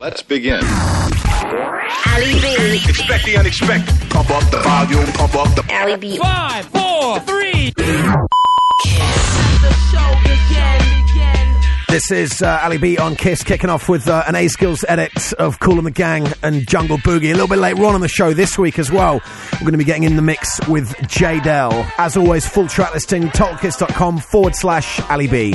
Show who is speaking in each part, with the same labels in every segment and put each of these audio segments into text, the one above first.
Speaker 1: Let's begin.
Speaker 2: Ali B.
Speaker 3: Expect the unexpected. Pump up the volume, pump up the.
Speaker 2: Ali B.
Speaker 4: Five, four, three.
Speaker 5: This is uh, Ali B on Kiss, kicking off with uh, an A Skills edit of Kool and the Gang and Jungle Boogie. A little bit later on on the show this week as well. We're going to be getting in the mix with J Dell. As always, full track listing, totalkiss.com forward slash Ali B.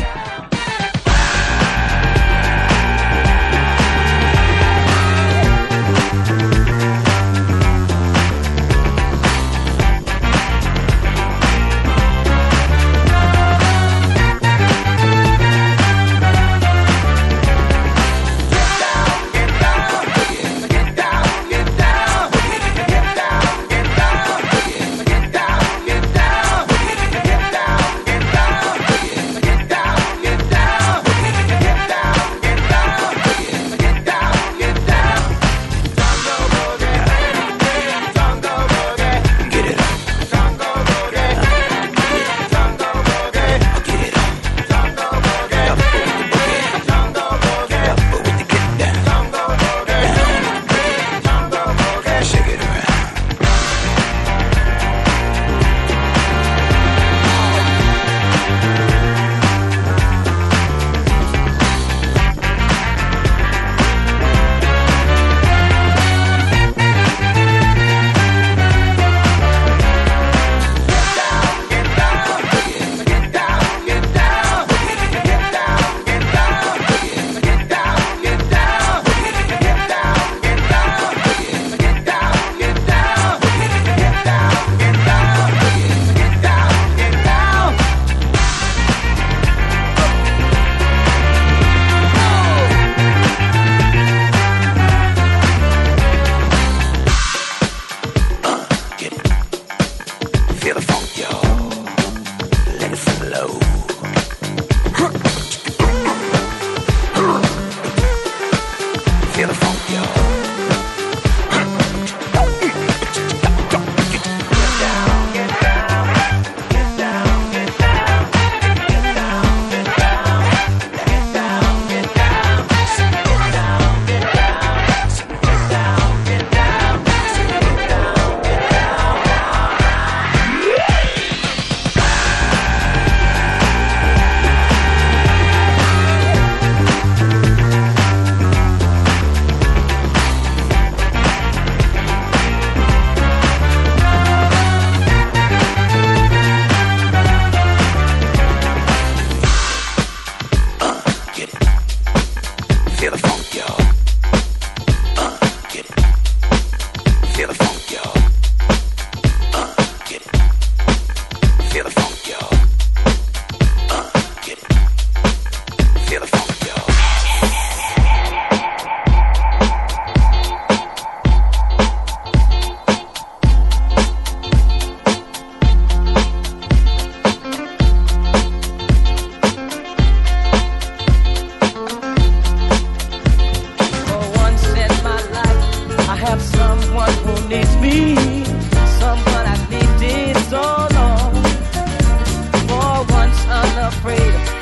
Speaker 4: someone who needs me. Someone I've needed so long. For once, unafraid,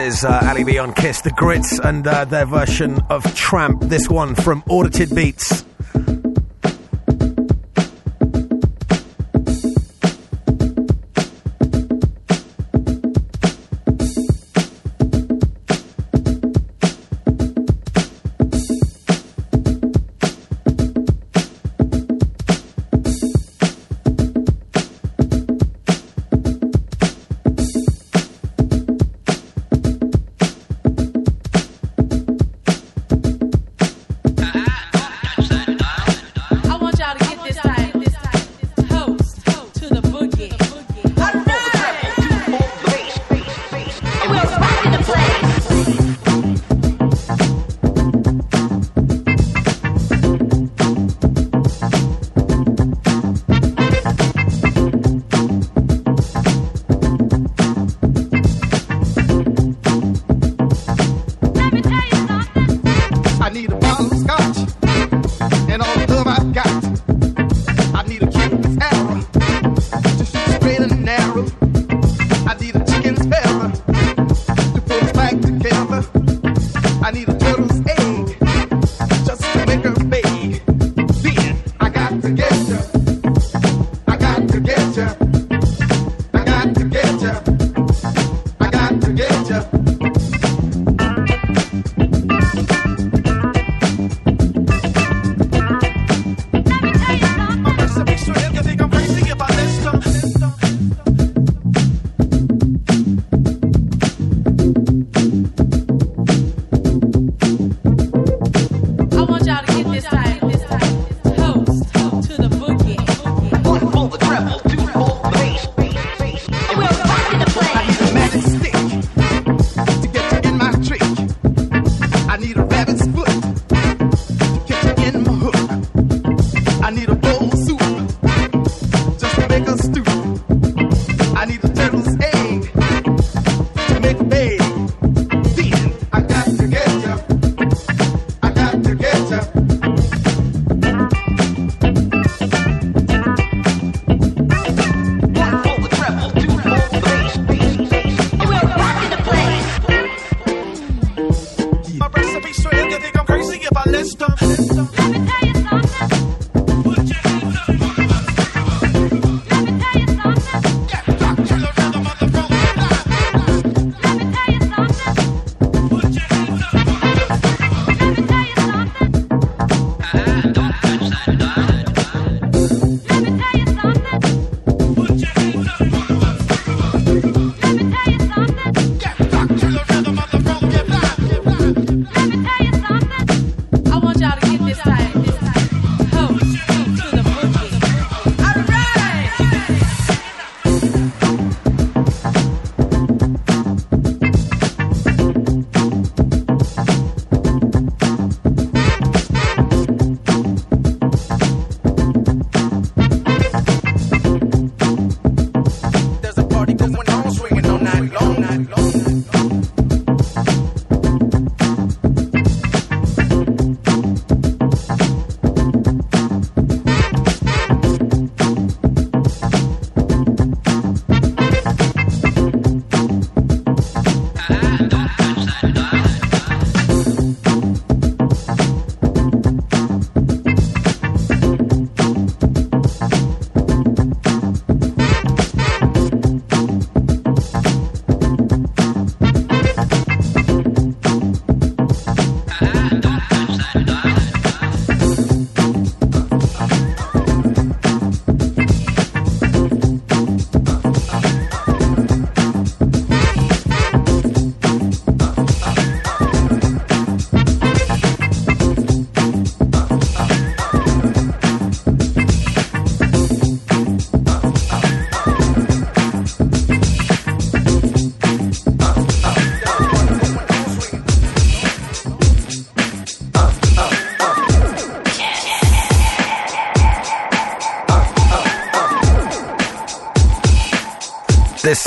Speaker 4: is
Speaker 5: uh, Ali B on Kiss, the Grits, and uh, their version of Tramp. This one from Audited Beats.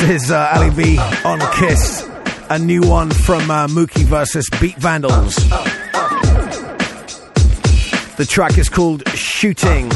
Speaker 5: is uh, Ali B on Kiss. A new one from uh, Mookie versus Beat Vandals. The track is called Shooting.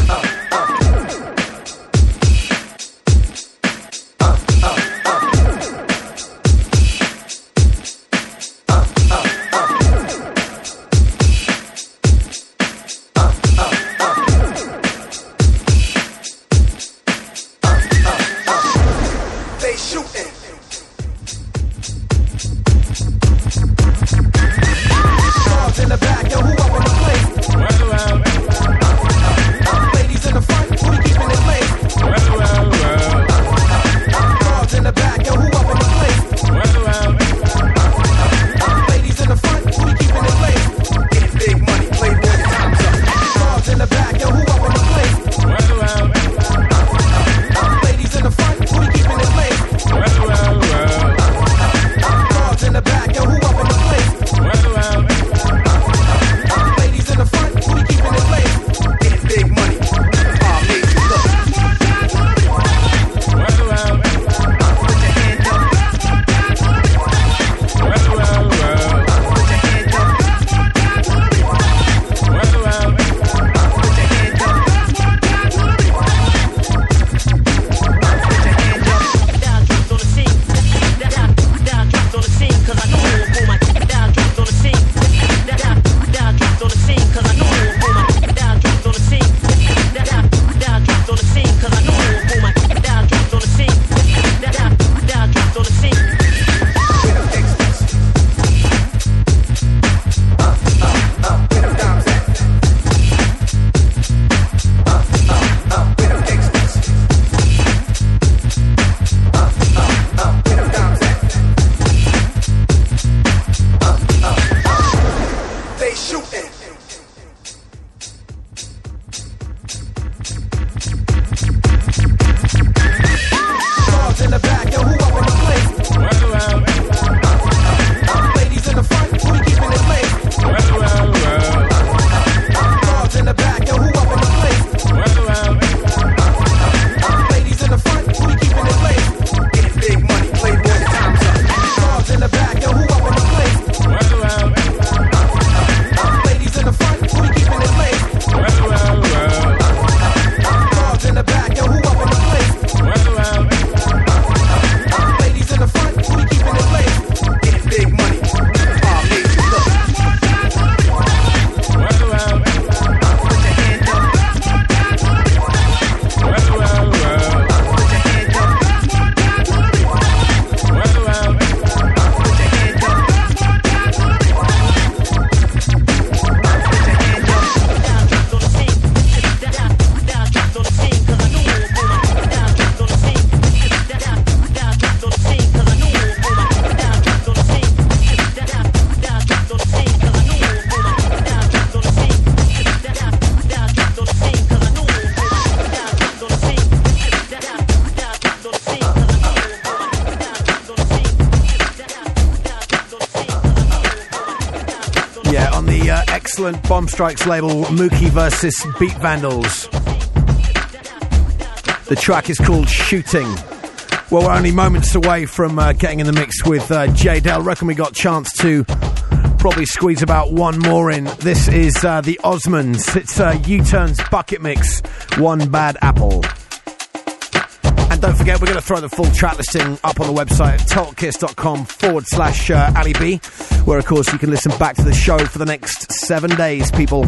Speaker 5: Strikes label, Mookie versus Beat Vandals. The track is called Shooting. Well, we're only moments away from uh, getting in the mix with uh, J Dell. Reckon we got chance to probably squeeze about one more in. This is uh, the Osmonds. It's uh, U-Turn's bucket mix, One Bad Apple. And don't forget, we're going to throw the full track listing up on the website at totalkiss.com forward slash uh, Ali B, where, of course, you can listen back to the show for the next seven days, people.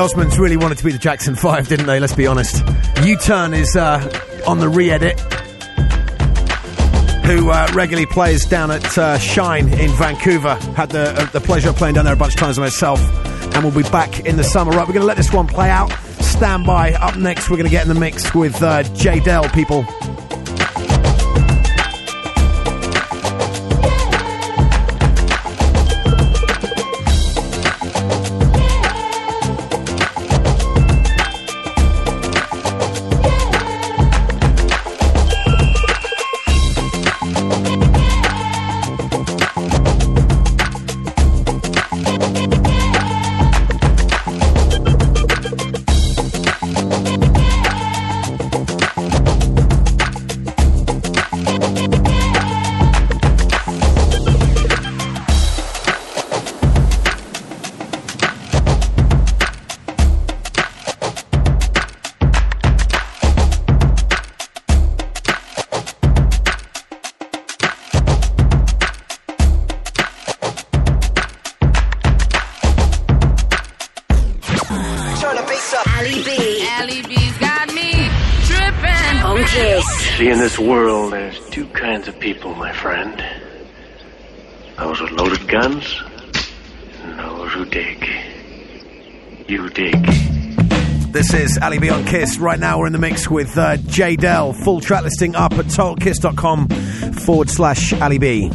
Speaker 5: Osmonds really wanted to be the Jackson 5, didn't they? Let's be honest. U Turn is uh, on the re edit, who uh, regularly plays down at uh, Shine in Vancouver. Had the, uh, the pleasure of playing down there a bunch of times myself, and we'll be back in the summer. Right, we're going to let this one play out. Stand by. Up next, we're going to get in the mix with uh, J Dell, people.
Speaker 6: Tripping.
Speaker 7: See, in this world, there's two kinds of people, my friend. Those with loaded guns, and those who dig. You dig.
Speaker 5: This is Ali B on Kiss. Right now, we're in the mix with uh, J Dell. Full track listing up at totalkiss.com forward slash Ali B.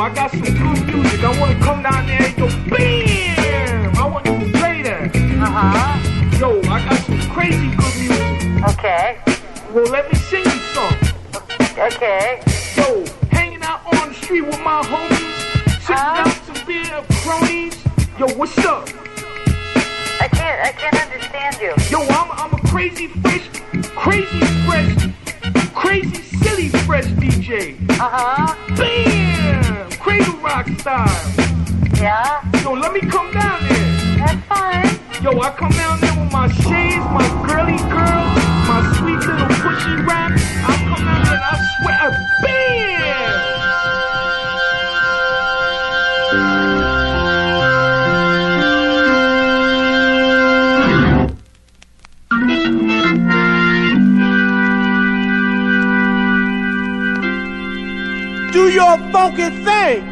Speaker 8: I got some good music. I wanna come down there and go BAM! I want you to play that.
Speaker 9: Uh-huh.
Speaker 8: Yo, I got some crazy good music.
Speaker 9: Okay.
Speaker 8: Well, let me sing you some.
Speaker 9: Okay.
Speaker 8: Yo, hanging out on the street with my homies, sitting
Speaker 9: Huh?
Speaker 8: out some beer, of cronies. Yo, what's up?
Speaker 9: I can't I can't understand you.
Speaker 8: Yo, I'm, I'm a crazy fresh, crazy fresh, crazy silly fresh DJ.
Speaker 9: Uh-huh.
Speaker 8: Bam! Cradle rock style.
Speaker 9: Yeah?
Speaker 8: Yo, let me come down there.
Speaker 9: That's fine.
Speaker 8: Yo, I come down there with my shades, my girly girls, my sweet little pushy rap. I come down there and I swear, bam!
Speaker 10: Your funky thing.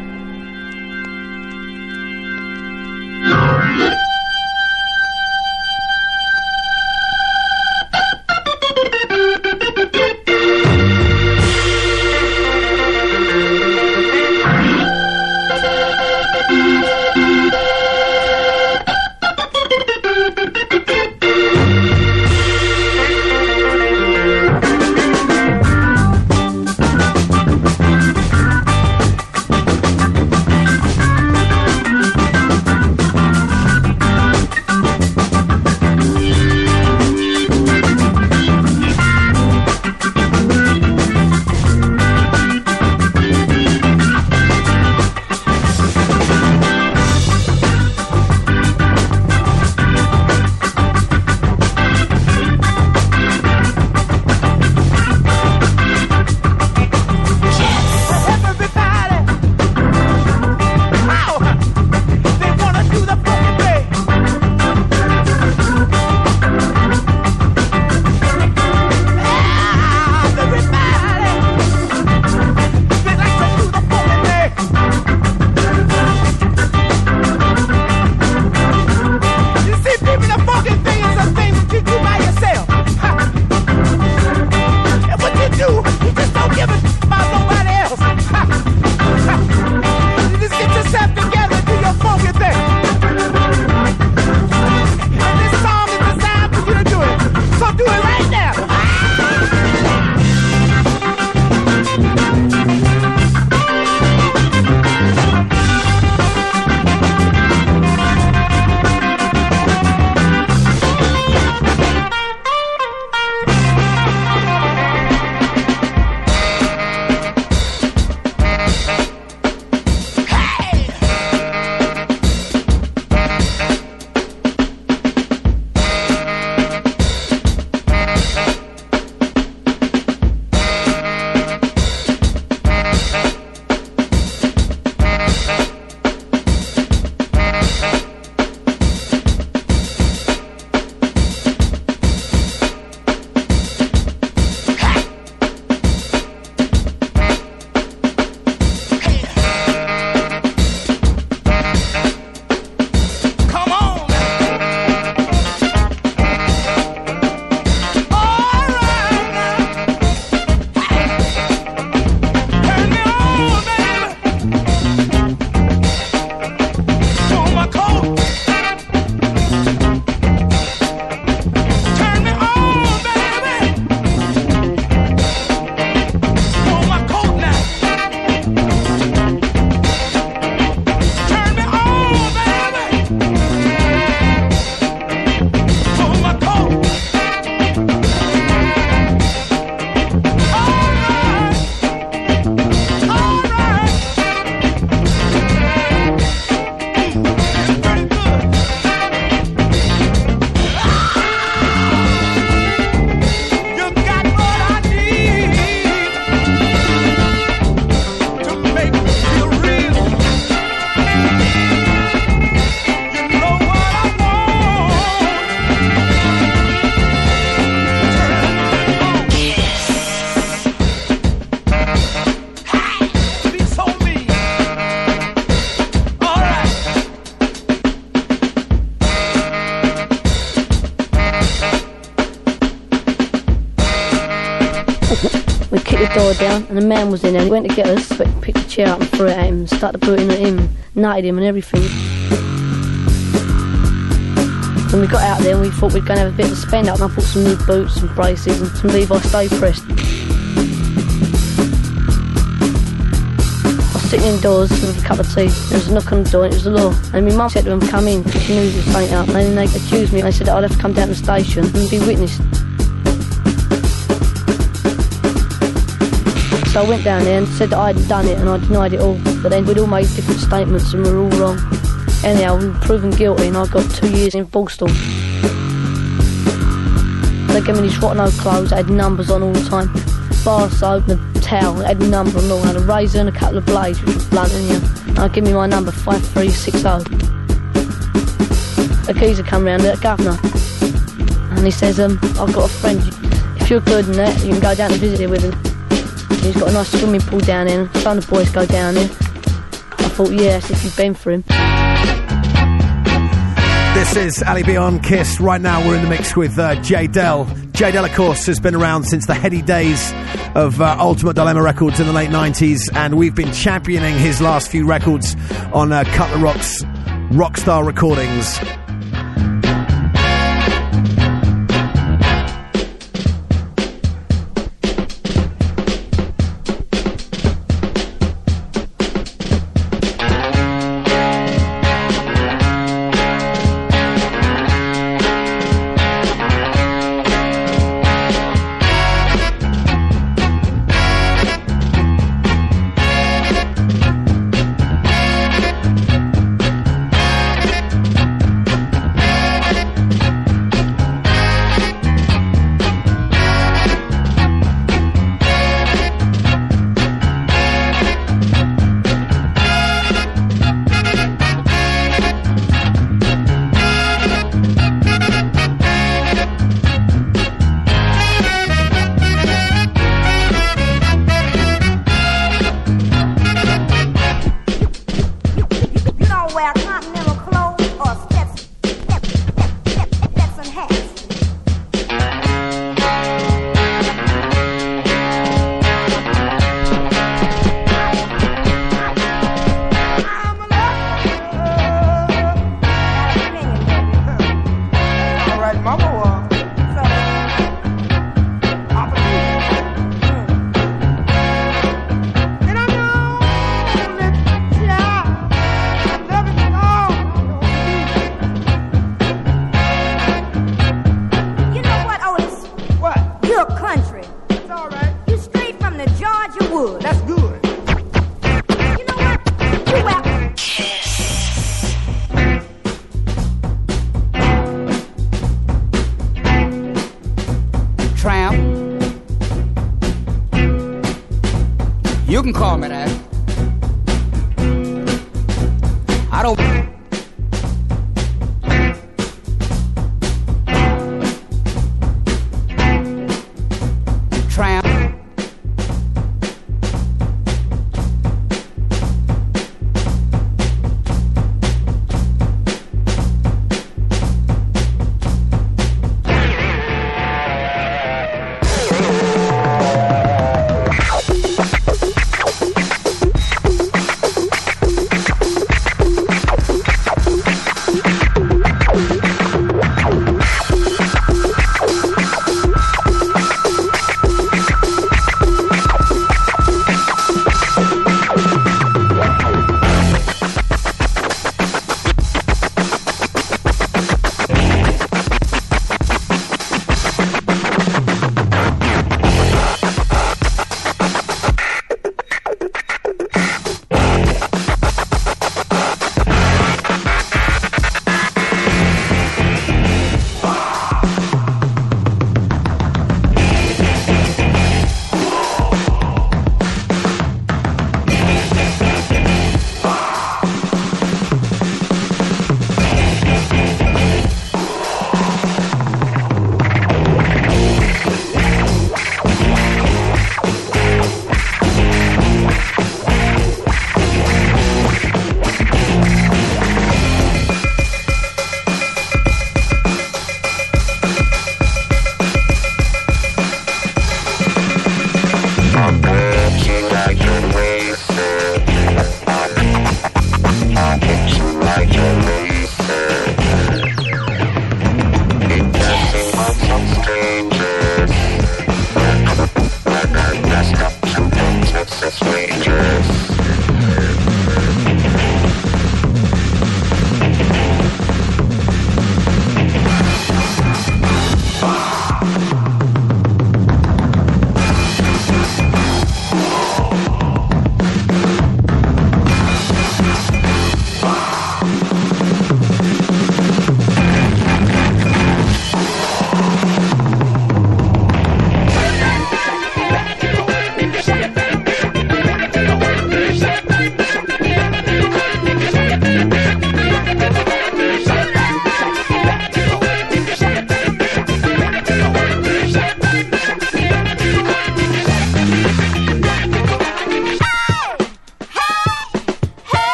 Speaker 11: Was in there. He went to get us, but he picked a chair up and threw it at him, started booting at him, nutted him and everything. When we got out there, we thought we'd go and have a bit of a spend up, and I bought some new boots, and braces, and some Levi Sta-Prest. I was sitting indoors with a cup of tea. There was a knock on the door, and it was the law. And my mum said to them, come in, because she knew he was faint up. And then they accused me, and they said that I'd have to come down to the station and be witnessed. I went down there and said that I hadn't done it, and I denied it all. But then we'd all made different statements, and we were all wrong. Anyhow, we were proven guilty, and I got two years in Borstal. They gave me these rotten old clothes, that had numbers on all the time. Bar soap and a towel, had a number on all, and a razor and a couple of blades, which were blunt, and you. And I give me my number, 5360. A geezer come round, the governor, and he says, um, I've got a friend, if you're good in that, you can go down and visit him with him. He's got a nice swimming pool down and some of the boys go down there. I thought, that's if you've been for him.
Speaker 5: This is Ali B on Kiss. Right now, we're in the mix with uh, Jay Dell. Jay Dell, of course, has been around since the heady days of uh, Ultimate Dilemma Records in the late 90s, and we've been championing his last few records on uh, Cutler Rock's Rocstar Recordings.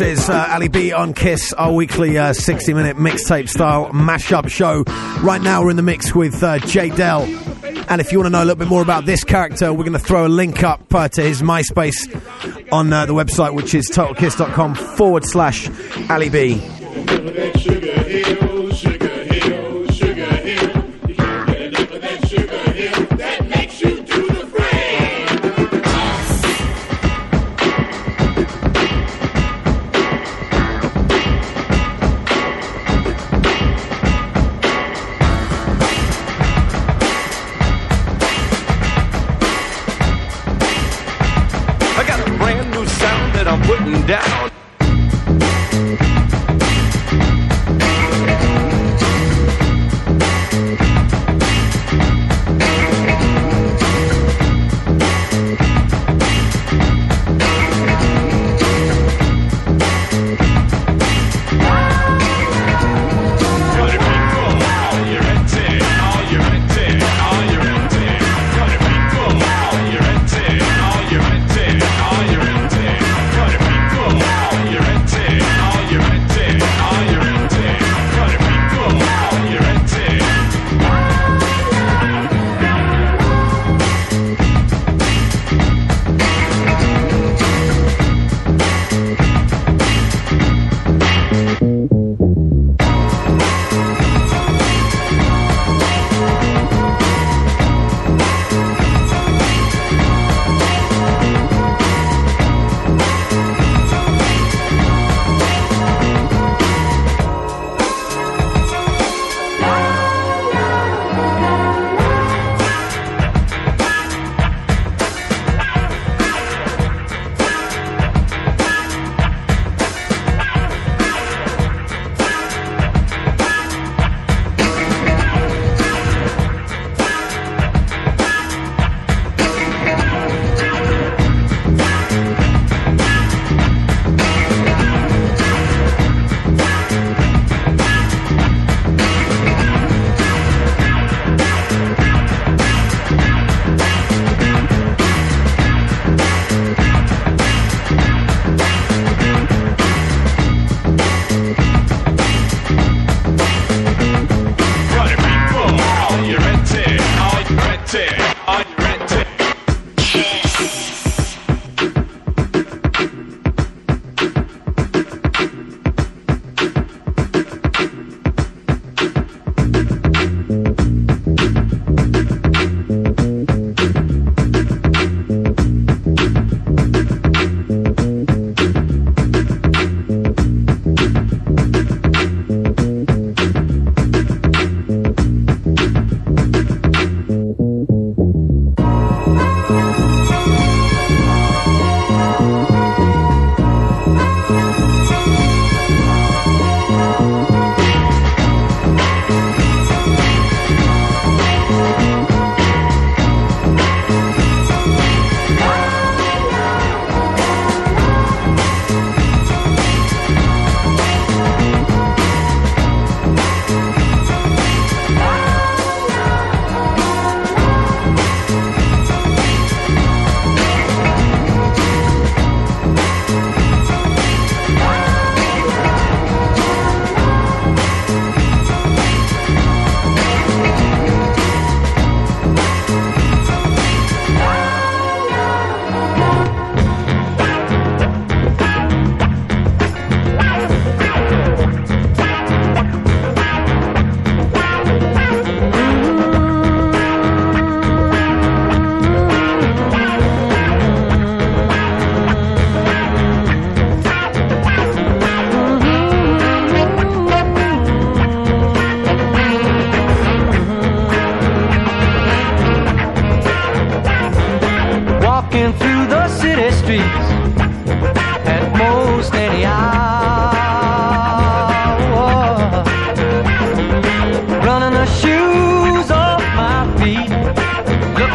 Speaker 8: Is
Speaker 5: uh, Ali B on Kiss, our weekly uh, 60-minute mixtape style mashup show. Right now, we're in the mix with uh, Jay Dell. And if you want to know a little bit more about this character, we're going to throw a link up uh, to his MySpace on uh, the website, which is totalkiss.com forward slash Ali B.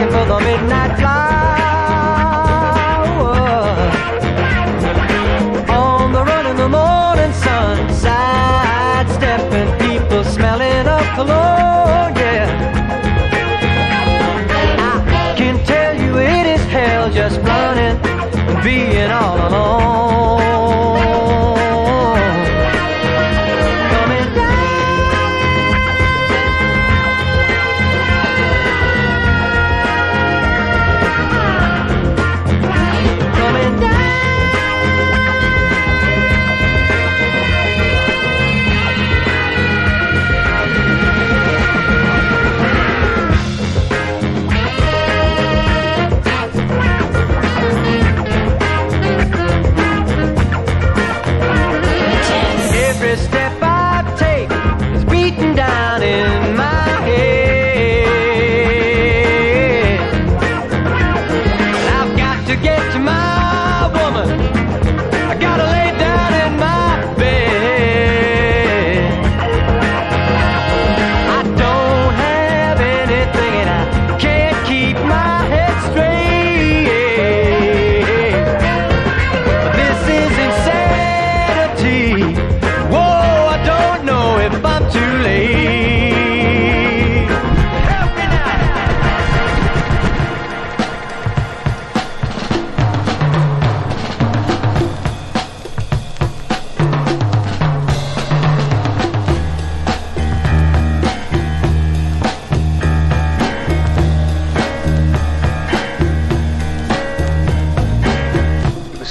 Speaker 8: looking for the
Speaker 4: midnight flower. On the run in the morning sun, sidestepping people, smelling of cologne, yeah. I can tell you it is hell just running, being
Speaker 12: all alone.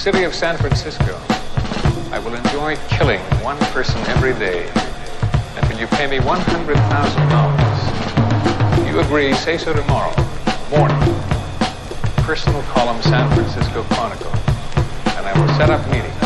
Speaker 12: City of San Francisco, I will enjoy killing one person every day until you pay me $100,000. You agree, say so tomorrow morning. Personal column San Francisco Chronicle. And I will set up meetings.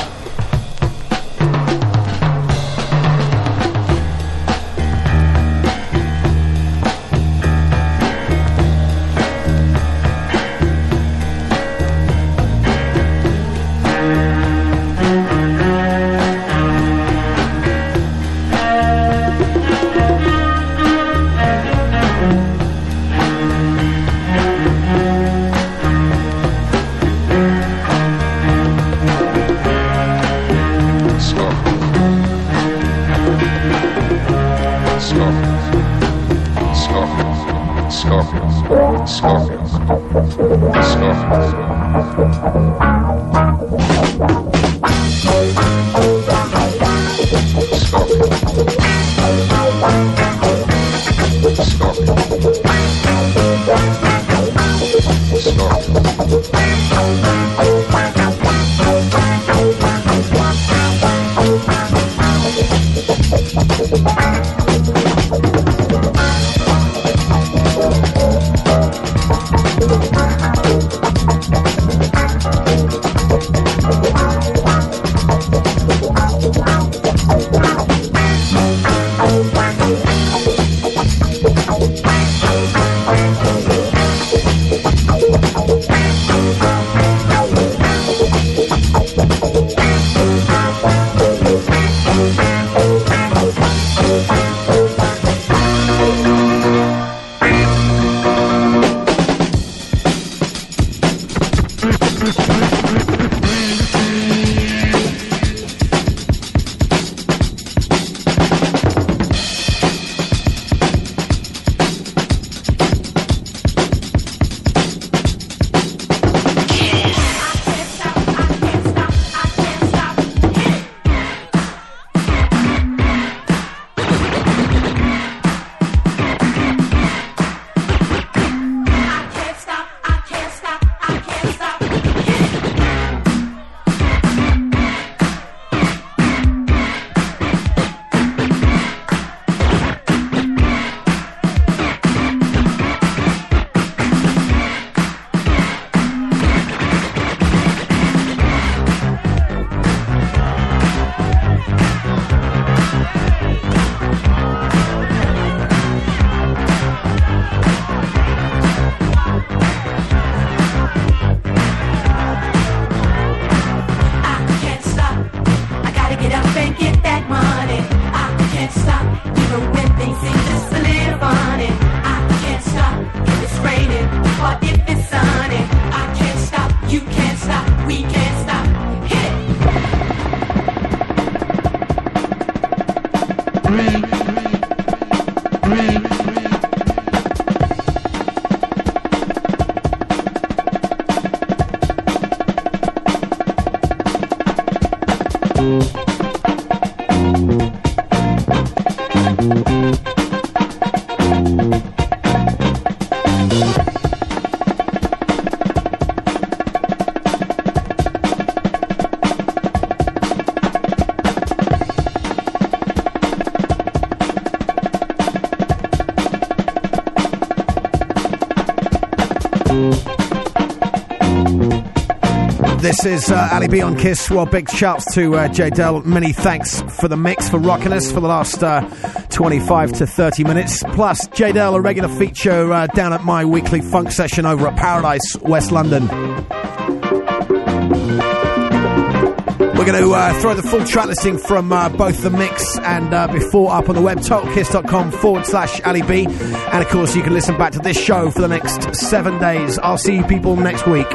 Speaker 5: Is uh, Ali B on Kiss. Well, big shouts to uh, Jay Dell. Many thanks for the mix, for rocking us for the last uh, 25 to 30 minutes. Plus, Jay Dell, a regular feature uh, down at my weekly funk session over at Paradise, West London. We're going to uh, throw the full track listing from uh, both the mix and uh, before up on the web, totalkiss.com forward slash Ali B. And of course, you can listen back to this show for the next seven days. I'll see you people next week.